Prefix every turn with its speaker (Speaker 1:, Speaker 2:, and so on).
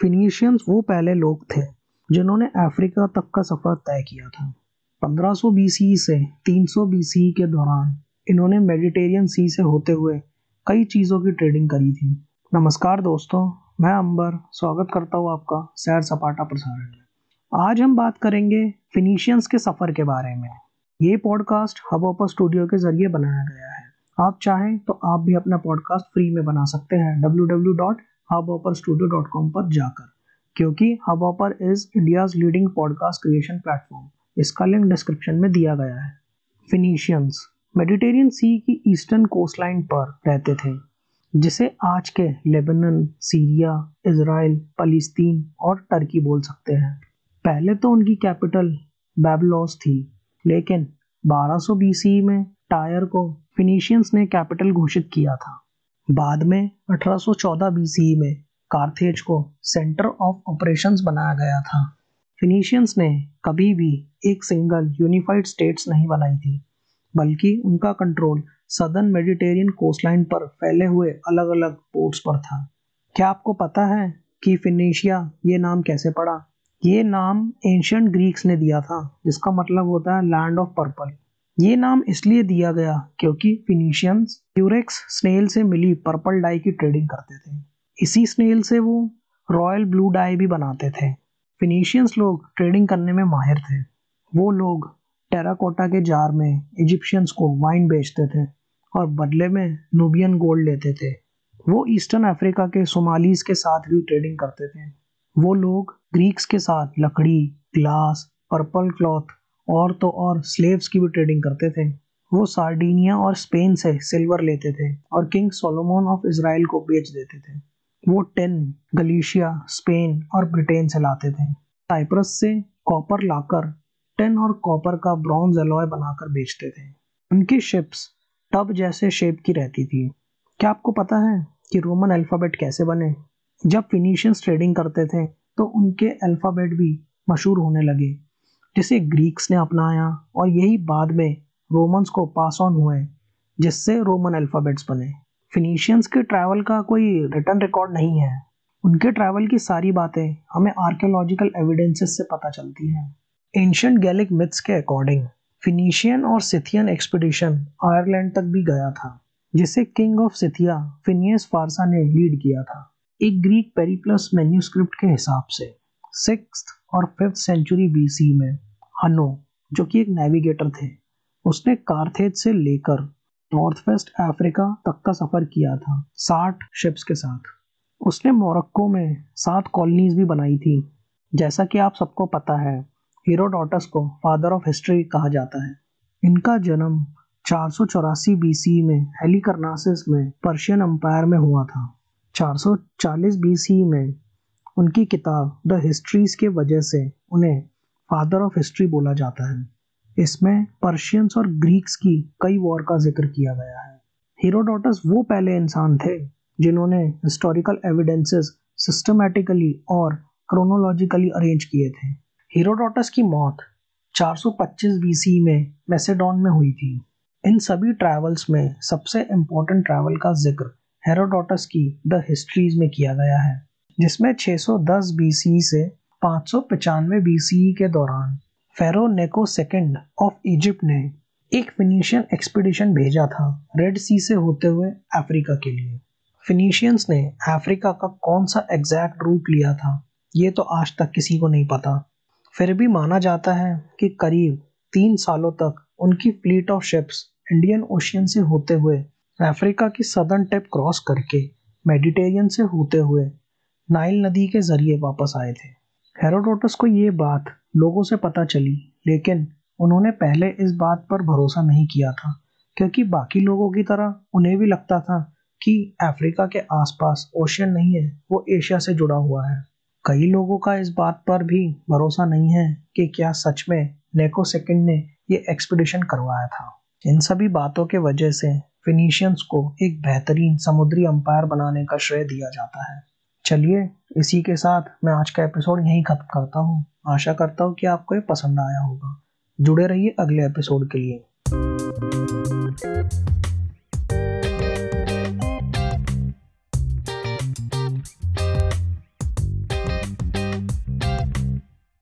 Speaker 1: फिनीशियंस वो पहले लोग थे, जिन्होंने अफ्रीका तक का सफ़र तय किया था। 1500 बीसी से 300 बीसी के दौरान इन्होंने मेडिटेरियन सी से होते हुए कई चीज़ों की ट्रेडिंग करी थी। नमस्कार दोस्तों, मैं अंबर, स्वागत करता हूँ आपका सैर सपाटा प्रसारण में। आज हम बात करेंगे फिनीशियंस के सफ़र के बारे में। ये पॉडकास्ट हब स्टूडियो के ज़रिए बनाया गया है। आप चाहें तो आप भी अपना पॉडकास्ट फ्री में बना सकते हैं। डब्ल्यू पर जाकर, क्योंकि Hubhopper is India's leading podcast creation platform इसका लिंक डिस्क्रिप्शन में दिया गया है। फिनीशियंस मेडिटेरियन सी की ईस्टर्न कोस्ट लाइन पर रहते थे, जिसे आज के लेबनन सीरिया इसराइल फलस्तीन और टर्की बोल सकते हैं। पहले तो उनकी कैपिटल बेबलॉस थी, लेकिन 1200 बीसी में टायर को फिनीशियंस ने कैपिटल घोषित किया था। बाद में 1814 बीसी में कार्थेज को सेंटर ऑफ़ ऑपरेशंस बनाया गया था। फिनीशियंस ने कभी भी एक सिंगल यूनिफाइड स्टेट्स नहीं बनाई थी, बल्कि उनका कंट्रोल सदर्न मेडिटेरियन कोस्टलाइन पर फैले हुए अलग अलग पोर्ट्स पर था। क्या आपको पता है कि फिनिशिया ये नाम कैसे पड़ा? ये नाम एंशियंट ग्रीक्स ने दिया था, जिसका मतलब होता है लैंड ऑफ़ पर्पल ये नाम इसलिए दिया गया क्योंकि फिनिशियंस यूरेक्स स्नेल से मिली पर्पल डाई की ट्रेडिंग करते थे। इसी स्नेल से वो रॉयल ब्लू डाई भी बनाते थे। फिनीशियंस लोग ट्रेडिंग करने में माहिर थे। वो लोग टेराकोटा के जार में इजिप्शियंस को वाइन बेचते थे और बदले में नूबियन गोल्ड लेते थे। वो ईस्टर्न अफ्रीका के सोमालीज के साथ भी ट्रेडिंग करते थे। वो लोग ग्रीक्स के साथ लकड़ी ग्लास पर्पल क्लॉथ और तो और स्लेव्स की भी ट्रेडिंग करते थे। वो सार्डिनिया और स्पेन से सिल्वर लेते थे और किंग सोलोमोन ऑफ़ इसराइल को बेच देते थे। वो टेन गलीशिया स्पेन और ब्रिटेन से लाते थे। साइप्रस से कॉपर लाकर टेन और कॉपर का ब्रॉन्ज एलॉय बनाकर बेचते थे। उनकी शिप्स टब जैसे शेप की रहती थी। क्या आपको पता है कि रोमन अल्फ़ाबेट कैसे बने? जब फिनिशियंस ट्रेडिंग करते थे तो उनके अल्फ़ाबेट भी मशहूर होने लगे। जिसे ग्रीक्स ने अपनाया और यही बाद में रोमन्स को पास ऑन हुए जिससे रोमन अल्फ़ाबेट्स बने। फिनिशियंस के ट्रैवल का कोई रिटर्न रिकॉर्ड नहीं है। उनके ट्रैवल की सारी बातें हमें आर्कियोलॉजिकल एविडेंसेस से पता चलती हैं। एंशंट गैलिक मिथ्स के अकॉर्डिंग फिनिशियन और सिथियन एक्सपीडिशन आयरलैंड तक भी गया था, जिसे किंग ऑफ़ सिथिया फिनियस फारसा ने लीड किया था। एक ग्रीक पेरीप्लस मेन्यूस्क्रिप्ट के हिसाब से। सिक्स और फिफ्थ सेंचुरी बीसी में हनो, जो कि एक नेविगेटर थे, उसने कार्थेज से लेकर नॉर्थ वेस्ट अफ्रीका तक का सफ़र किया था, साठ शिप्स के साथ। उसने मोरक्को में सात कॉलोनीज भी बनाई थी। जैसा कि आप सबको पता है हीरोडोटस को फादर ऑफ़ हिस्ट्री कहा जाता है। इनका जन्म चार सौ चौरासी बीसी में हेलिकरनासिस में पर्शियन अम्पायर में हुआ था। 440 बीसी में उनकी किताब द हिस्ट्रीज के वजह से उन्हें फादर ऑफ़ हिस्ट्री बोला जाता है। इसमें पर्शियंस और ग्रीक्स की कई वॉर का ज़िक्र किया गया है। हीरोडोटस वो पहले इंसान थे जिन्होंने हिस्टोरिकल एविडेंसेस सिस्टमैटिकली और क्रोनोलॉजिकली अरेंज किए थे। हीरोडोटस की मौत 425 बीसी में मैसेडॉन में हुई थी। इन सभी ट्रैवल्स में सबसे इम्पोर्टेंट ट्रैवल का ज़िक्र हेरोडोटस की द हिस्ट्रीज में किया गया है। जिसमें 610 बीसी से पाँच बीसी के दौरान Pharaoh Necho second of Egypt ने एक फिनिशियन एक्सपीडिशन भेजा था रेड सी से होते हुए अफ्रीका के लिए। फिनिशियंस ने अफ्रीका का कौन सा एग्जैक्ट रूट लिया था, ये तो आज तक किसी को नहीं पता। फिर भी माना जाता है कि करीब तीन सालों तक उनकी fleet of ships Indian Ocean से होते हुए अफ्रीका की सदर्न टिप क्रॉस करके मेडिटेरियन से होते हुए नाइल नदी के ज़रिए वापस आए थे। हेरोडोटस को ये बात लोगों से पता चली, लेकिन उन्होंने पहले इस बात पर भरोसा नहीं किया था, क्योंकि बाकी लोगों की तरह उन्हें भी लगता था कि अफ्रीका के आसपास ओशियन नहीं है, वो एशिया से जुड़ा हुआ है। कई लोगों का इस बात पर भी भरोसा नहीं है कि क्या सच में नेको सेकंड ने ये एक्सपीडिशन करवाया था। इन सभी बातों के वजह से फिनिशियंस को एक बेहतरीन समुद्री अंपायर बनाने का श्रेय दिया जाता है। चलिए, इसी के साथ मैं आज का एपिसोड यहीं खत्म करता हूँ। आशा करता हूँ कि आपको ये पसंद आया होगा। जुड़े रहिए अगले एपिसोड के लिए।